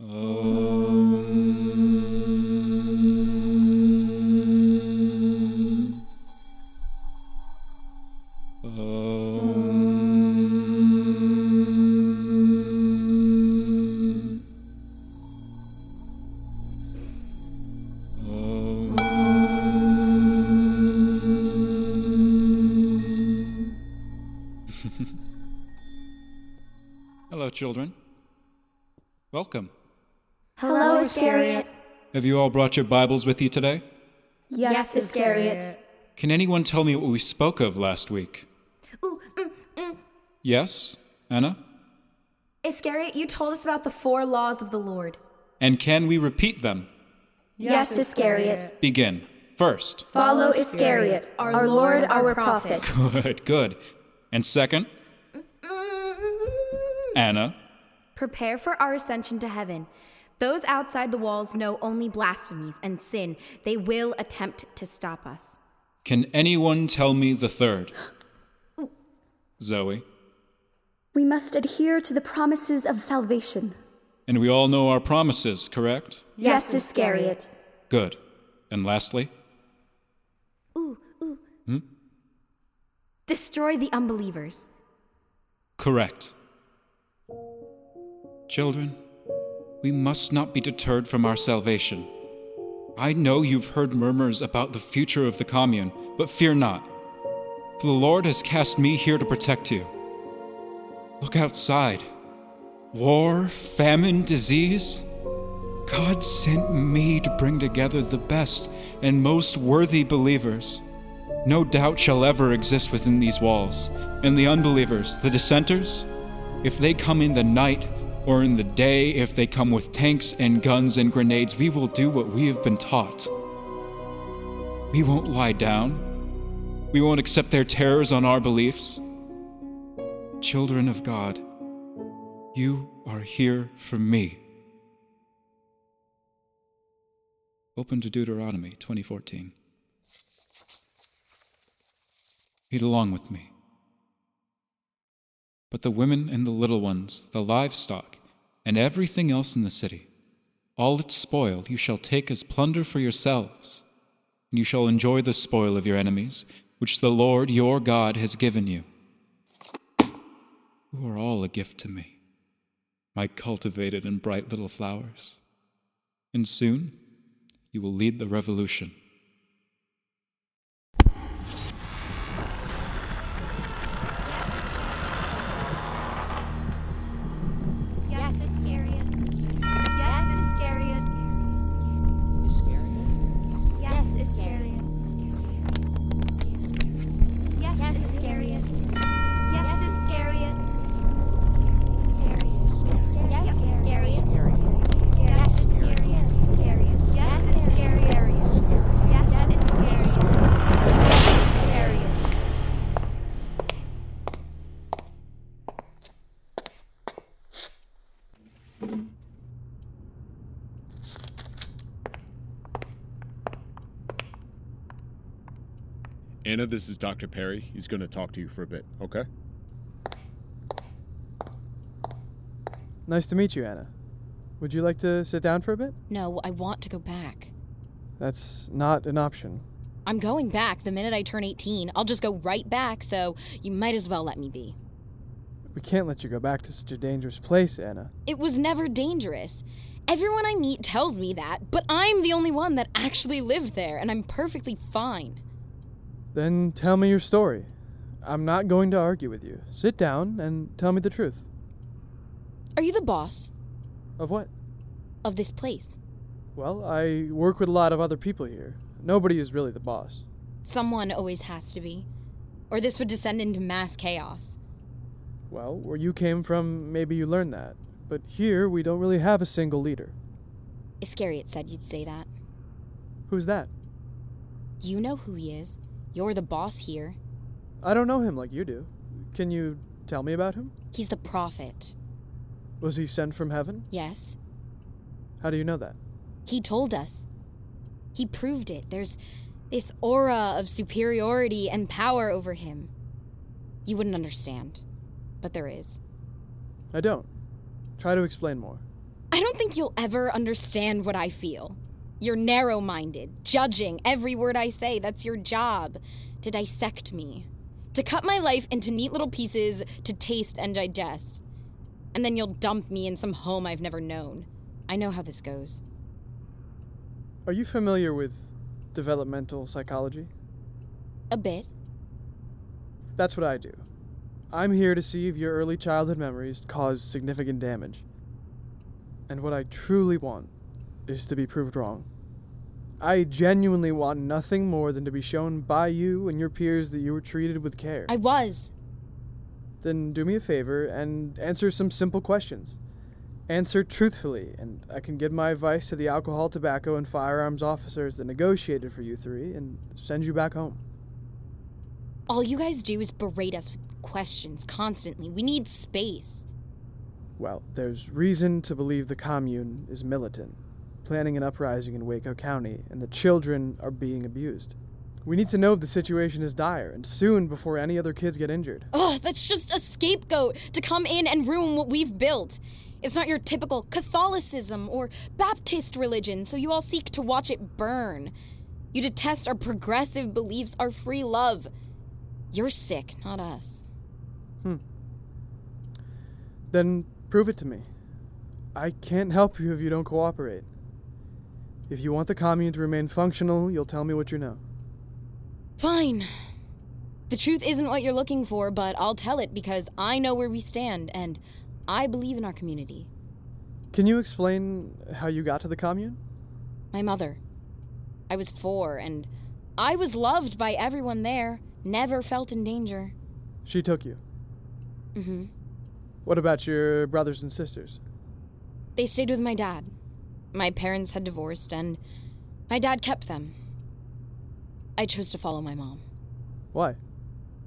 Um, um, um. Hello, children. Welcome. Hello, Iscariot. Have you all brought your Bibles with you today? Yes, Iscariot. Can anyone tell me what we spoke of last week? Ooh, mm, mm. Yes, Anna? Iscariot, you told us about the four laws of the Lord. And can we repeat them? Yes, Iscariot. Begin. First. Follow Iscariot, our Lord, our prophet. Good, good. And second, Anna. Prepare for our ascension to heaven. Those outside the walls know only blasphemies and sin. They will attempt to stop us. Can anyone tell me the third? Zoe. We must adhere to the promises of salvation. And we all know our promises, correct? Yes, Iscariot. Good. And lastly, Ooh, ooh. Hmm? Destroy the unbelievers. correct. Children, we must not be deterred from our salvation. I know you've heard murmurs about the future of the commune, but fear not, for the Lord has cast me here to protect you. Look outside. War, famine, disease. God sent me to bring together the best and most worthy believers. No doubt shall ever exist within these walls, and the unbelievers, the dissenters, if they come in the night or in the day, if they come with tanks and guns and grenades, we will do what we have been taught. We won't lie down. We won't accept their terrors on our beliefs. Children of God, you are here for me. Open to Deuteronomy 2014. Read along with me. But the women and the little ones, the livestock, and everything else in the city, all its spoil you shall take as plunder for yourselves, and you shall enjoy the spoil of your enemies, which the Lord your God has given you. Who are all a gift to me, my cultivated and bright little flowers. And soon you will lead the revolution. Anna, this is Dr. Perry. He's going to talk to you for a bit, okay? Nice to meet you, Anna. Would you like to sit down for a bit? No, I want to go back. That's not an option. I'm going back the minute I turn 18. I'll just go right back, so you might as well let me be. We can't let you go back to such a dangerous place, Anna. It was never dangerous. Everyone I meet tells me that, but I'm the only one that actually lived there, and I'm perfectly fine. Then tell me your story. I'm not going to argue with you. Sit down and tell me the truth. Are you the boss Of what? of this place? Well, I work with a lot of other people here. Nobody is really the boss. Someone always has to be. Or this would descend into mass chaos. Well, where you came from, maybe you learned that. But here, we don't really have a single leader. Iscariot said you'd say that. Who's that? You know who he is. You're the boss here. I don't know him like you do. Can you tell me about him? He's the prophet. Was he sent from heaven? Yes, How do you know that? He told us. He proved it. There's this aura of superiority and power over him. You wouldn't understand, but there is. I don't. Try to explain more. I don't think you'll ever understand what I feel. You're narrow minded, judging every word I say. That's your job to dissect me, to cut my life into neat little pieces to taste and digest. And then you'll dump me in some home I've never known. I know how this goes. Are you familiar with developmental psychology? A bit. That's what I do. I'm here to see if your early childhood memories caused significant damage. And what I truly want is to be proved wrong. I genuinely want nothing more than to be shown by you and your peers that you were treated with care. I was. Then do me a favor and answer some simple questions. Answer truthfully, and I can give my advice to the alcohol, tobacco, and firearms officers that negotiated for you three and send you back home. All you guys do is berate us with questions constantly. We need space. Well, there's reason to believe the commune is militant, planning an uprising in Waco County, and the children are being abused. We need to know if the situation is dire, and soon before any other kids get injured. Ugh, that's just a scapegoat to come in and ruin what we've built. It's not your typical Catholicism or Baptist religion, so you all seek to watch it burn. You detest our progressive beliefs, our free love. You're sick, not us. Then prove it to me. I can't help you if you don't cooperate. If you want the commune to remain functional, you'll tell me what you know. Fine. The truth isn't what you're looking for, but I'll tell it because I know where we stand and I believe in our community. Can you explain how you got to the commune? My mother. I was four and I was loved by everyone there, never felt in danger. She took you. Mm hmm. What about your brothers and sisters? They stayed with my dad. My parents had divorced, and my dad kept them. I chose to follow my mom. Why?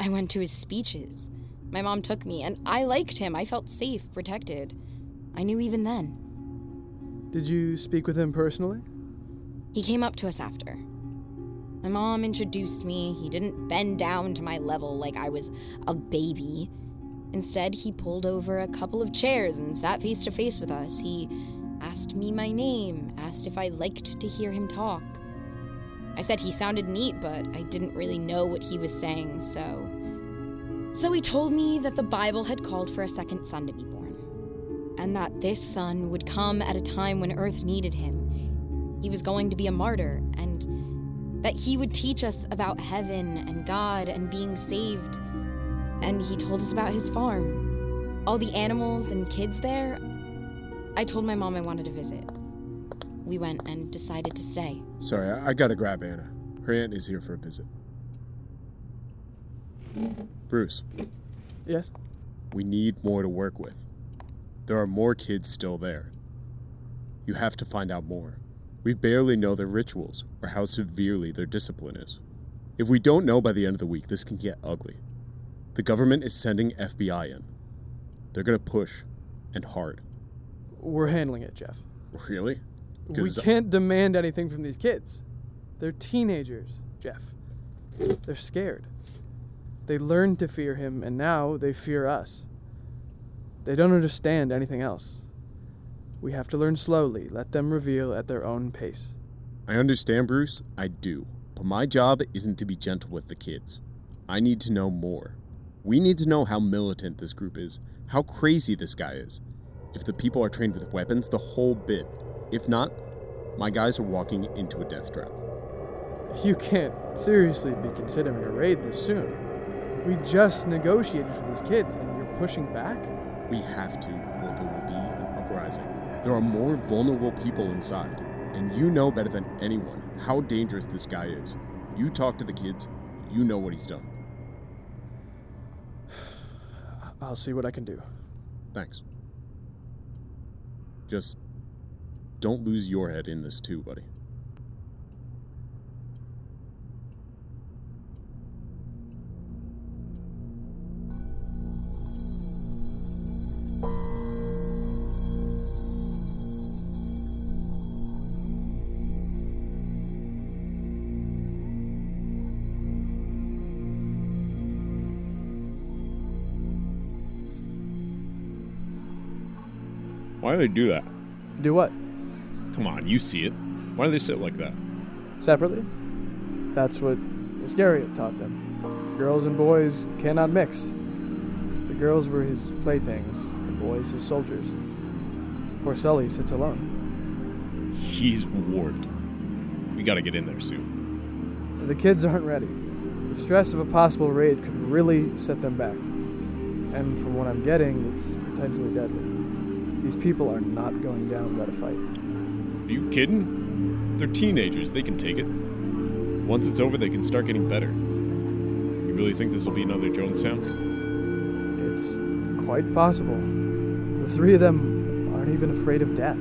I went to his speeches. My mom took me, and I liked him. I felt safe, protected. I knew even then. Did you speak with him personally? He came up to us after. My mom introduced me. He didn't bend down to my level like I was a baby. Instead, he pulled over a couple of chairs and sat face to face with us. He asked me my name, asked if I liked to hear him talk. I said he sounded neat, but I didn't really know what he was saying, so. So he told me that the Bible had called for a second son to be born, and that this son would come at a time when Earth needed him. He was going to be a martyr, and that he would teach us about heaven and God and being saved. And he told us about his farm, all the animals and kids there. I told my mom I wanted to visit. We went and decided to stay. Sorry, I, I gotta grab Anna. Her aunt is here for a visit. Bruce, Yes? we need more to work with. There are more kids still there. You have to find out more. We barely know their rituals or how severely their discipline is. If we don't know by the end of the week, this can get ugly. The government is sending FBI in. They're gonna push, and hard. We're handling it, Jeff. Really? We uh, can't demand anything from these kids. They're teenagers, Jeff. They're scared. They learned to fear him, and now they fear us. They don't understand anything else. We have to learn slowly, let them reveal at their own pace. I understand, Bruce. I do. But my job isn't to be gentle with the kids. I need to know more. We need to know how militant this group is, how crazy this guy is. If the people are trained with weapons, the whole bit. If not, my guys are walking into a death trap. You can't seriously be considering a raid this soon. We just negotiated for these kids, and you're pushing back? We have to, or there will be an uprising. There are more vulnerable people inside, and you know better than anyone how dangerous this guy is. You talk to the kids, you know what he's done. I'll see what I can do. Thanks. Just don't lose your head in this too, buddy. Why do they do that? Do what? Come on, you see it. Why do they sit like that? Separately? That's what Iscariot taught them. Girls and boys cannot mix. The girls were his playthings, the boys his soldiers. Poor Sully sits alone. He's warped. We gotta get in there soon. The kids aren't ready. The stress of a possible raid could really set them back. And from what I'm getting, it's potentially deadly. These people are not going down without a fight. Are you kidding? They're teenagers, they can take it. Once it's over, they can start getting better. You really think this will be another Jonestown? It's quite possible. The three of them aren't even afraid of death.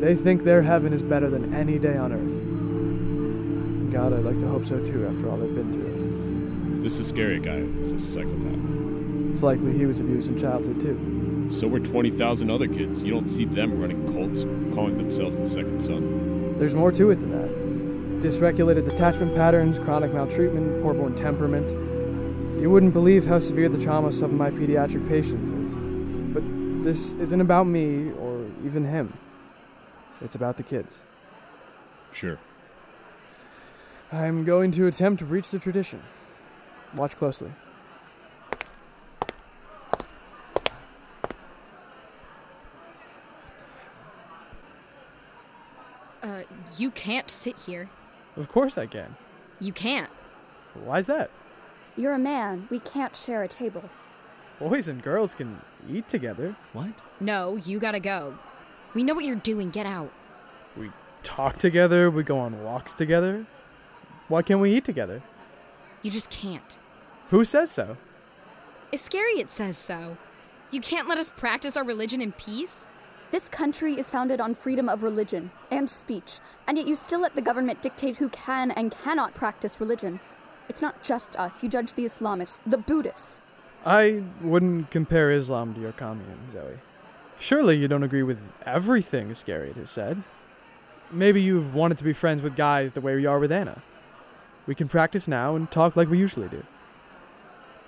They think their heaven is better than any day on earth. God, I'd like to hope so too after all they've been through. This Iscariot guy is a psychopath. It's likely he was abused in childhood too. So were 20,000 other kids. You don't see them running cults, calling themselves the Second Son. There's more to it than that. Dysregulated attachment patterns, chronic maltreatment, poor-born temperament. You wouldn't believe how severe the trauma some of my pediatric patients is. But this isn't about me or even him. It's about the kids. Sure. I'm going to attempt to breach the tradition. Watch closely. Uh, you can't sit here. Of course I can. You can't. Why's that? You're a man. We can't share a table. Boys and girls can eat together. What? No, you gotta go. We know what you're doing. Get out. We talk together, we go on walks together. Why can't we eat together? You just can't. Who says so? Iscariot says so. You can't let us practice our religion in peace? This country is founded on freedom of religion and speech, and yet you still let the government dictate who can and cannot practice religion. It's not just us. You judge the Islamists, the Buddhists. I wouldn't compare Islam to your commune, Zoe. Surely you don't agree with everything Iscariot has said. Maybe you've wanted to be friends with guys the way we are with Anna. We can practice now and talk like we usually do.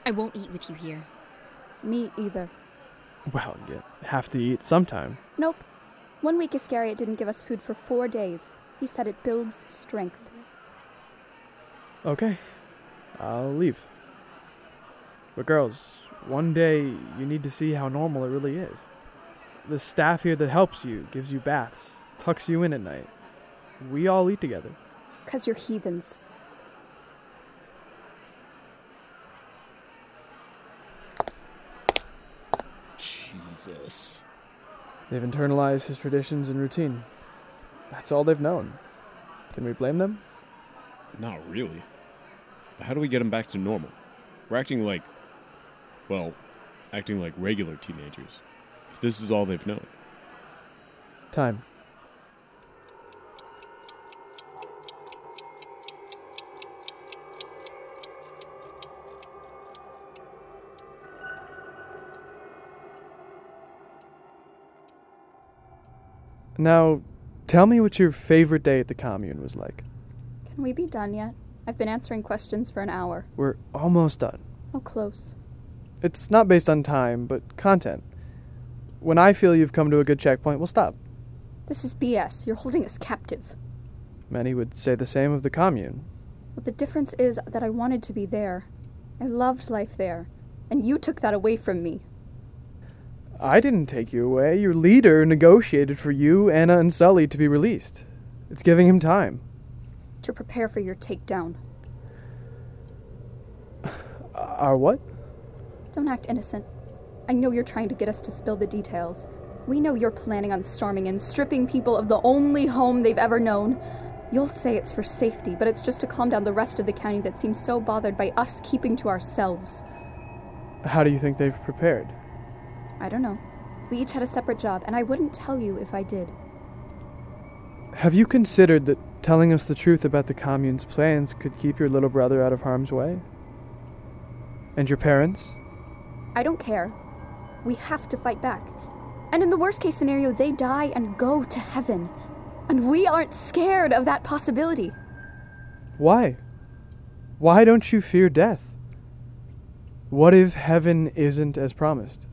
I won't eat with you here. Me either. Well, you have to eat sometime. Nope. One week Iscariot didn't give us food for four days. He said it builds strength. Okay, I'll leave. But girls, one day you need to see how normal it really is. The staff here that helps you, gives you baths, tucks you in at night. We all eat together. Because you're heathens. Jesus. They've internalized his traditions and routine. That's all they've known. Can we blame them? Not really. How do we get them back to normal? We're acting like. Well, acting like regular teenagers. This is all they've known. Time. Now, tell me what your favorite day at the commune was like. Can we be done yet? I've been answering questions for an hour. We're almost done. How close? It's not based on time, but content. When I feel you've come to a good checkpoint, we'll stop. This is BS. You're holding us captive. Many would say the same of the commune. But the difference is that I wanted to be there. I loved life there. And you took that away from me. I didn't take you away. Your leader negotiated for you, Anna, and Sully to be released. It's giving him time. To prepare for your takedown. Our what? Don't act innocent. I know you're trying to get us to spill the details. We know you're planning on storming and stripping people of the only home they've ever known. You'll say it's for safety, but it's just to calm down the rest of the county that seems so bothered by us keeping to ourselves. How do you think they've prepared? I don't know. We each had a separate job, and I wouldn't tell you if I did. Have you considered that telling us the truth about the commune's plans could keep your little brother out of harm's way? And your parents? I don't care. We have to fight back. And in the worst case scenario, they die and go to heaven. And we aren't scared of that possibility. Why? Why don't you fear death? What if heaven isn't as promised?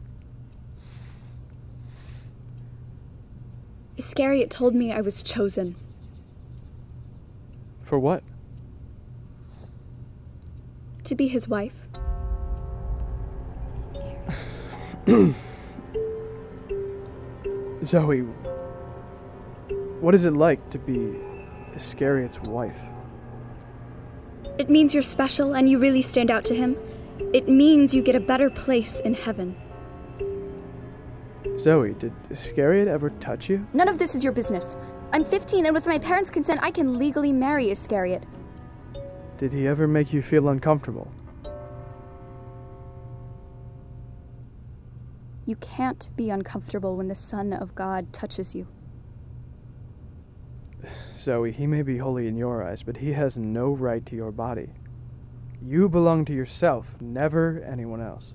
Iscariot told me I was chosen. For what? To be his wife. Zoe, what is it like to be Iscariot's wife? It means you're special and you really stand out to him. It means you get a better place in heaven. Zoe, did Iscariot ever touch you? None of this is your business. I'm 15, and with my parents' consent, I can legally marry Iscariot. Did he ever make you feel uncomfortable? You can't be uncomfortable when the Son of God touches you. Zoe, he may be holy in your eyes, but he has no right to your body. You belong to yourself, never anyone else.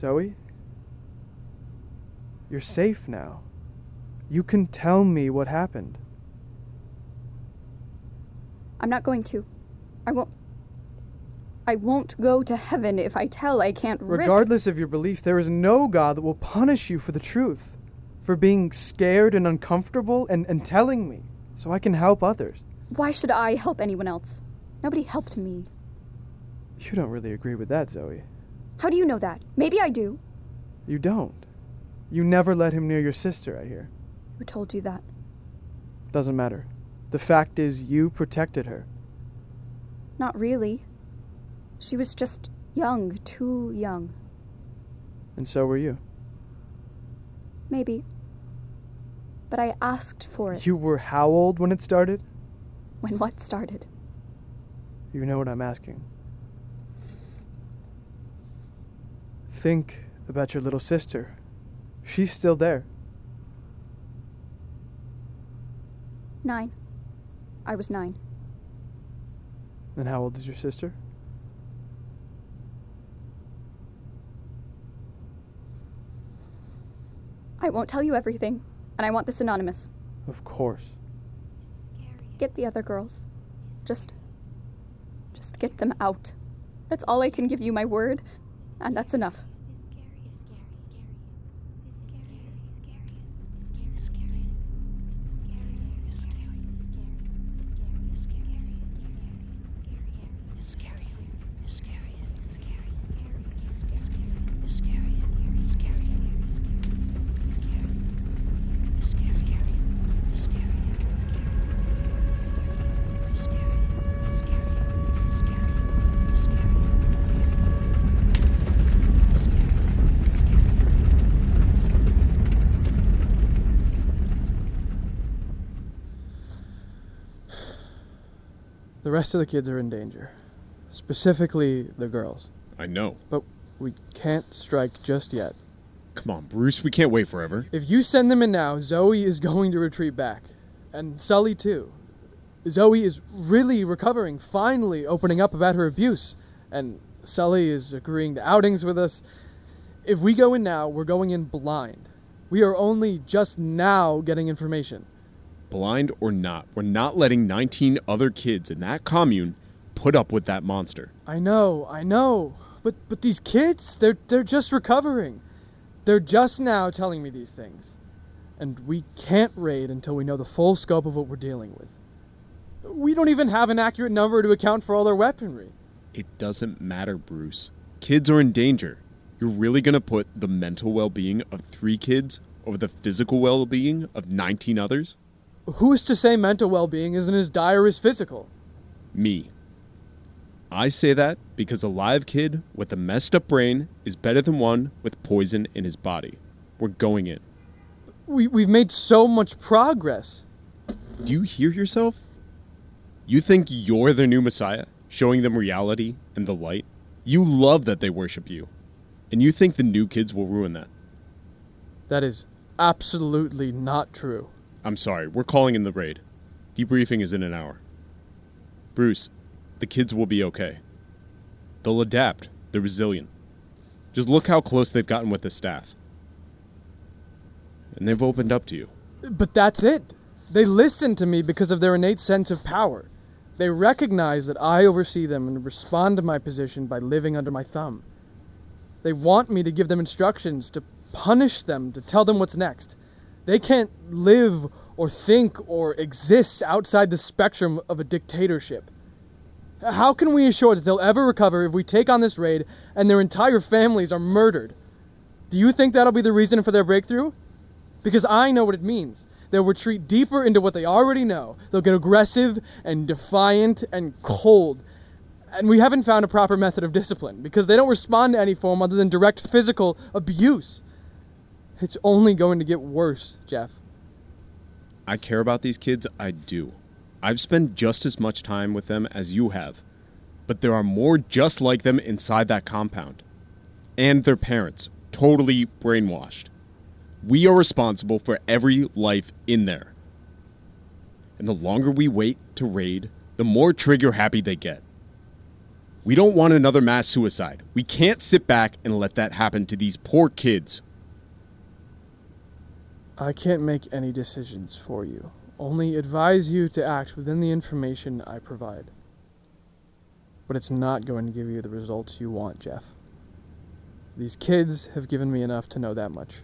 Zoe? You're safe now. You can tell me what happened. I'm not going to. I won't. I won't go to heaven if I tell I can't risk. Regardless of your belief, there is no God that will punish you for the truth, for being scared and uncomfortable and, and telling me, so I can help others. Why should I help anyone else? Nobody helped me. You don't really agree with that, Zoe. How do you know that? Maybe I do. You don't. You never let him near your sister, I hear. Who told you that? Doesn't matter. The fact is, you protected her. Not really. She was just young, too young. And so were you. Maybe. But I asked for it. You were how old when it started? When what started? You know what I'm asking. Think about your little sister. She's still there. Nine. I was nine. And how old is your sister? I won't tell you everything, and I want this anonymous. Of course. Get the other girls. Just. Just get them out. That's all I can give you, my word, and that's enough. The rest of the kids are in danger. Specifically, the girls. I know. But we can't strike just yet. Come on, Bruce, we can't wait forever. If you send them in now, Zoe is going to retreat back. And Sully, too. Zoe is really recovering, finally opening up about her abuse. And Sully is agreeing to outings with us. If we go in now, we're going in blind. We are only just now getting information. Blind or not, we're not letting 19 other kids in that commune put up with that monster. I know, I know. But but these kids, they're they're just recovering. They're just now telling me these things. And we can't raid until we know the full scope of what we're dealing with. We don't even have an accurate number to account for all their weaponry. It doesn't matter, Bruce. Kids are in danger. You're really gonna put the mental well being of three kids over the physical well being of 19 others? Who's to say mental well being isn't as dire as physical? Me. I say that because a live kid with a messed up brain is better than one with poison in his body. We're going in. We, we've made so much progress. Do you hear yourself? You think you're the new Messiah, showing them reality and the light? You love that they worship you. And you think the new kids will ruin that. That is absolutely not true. I'm sorry, we're calling in the raid. Debriefing is in an hour. Bruce, the kids will be okay. They'll adapt, they're resilient. Just look how close they've gotten with the staff. And they've opened up to you. But that's it. They listen to me because of their innate sense of power. They recognize that I oversee them and respond to my position by living under my thumb. They want me to give them instructions to punish them, to tell them what's next. They can't live or think or exist outside the spectrum of a dictatorship. How can we assure that they'll ever recover if we take on this raid and their entire families are murdered? Do you think that'll be the reason for their breakthrough? Because I know what it means. They'll retreat deeper into what they already know. They'll get aggressive and defiant and cold. And we haven't found a proper method of discipline because they don't respond to any form other than direct physical abuse. It's only going to get worse, Jeff. I care about these kids, I do. I've spent just as much time with them as you have. But there are more just like them inside that compound. And their parents, totally brainwashed. We are responsible for every life in there. And the longer we wait to raid, the more trigger happy they get. We don't want another mass suicide. We can't sit back and let that happen to these poor kids. I can't make any decisions for you, only advise you to act within the information I provide. But it's not going to give you the results you want, Jeff. These kids have given me enough to know that much.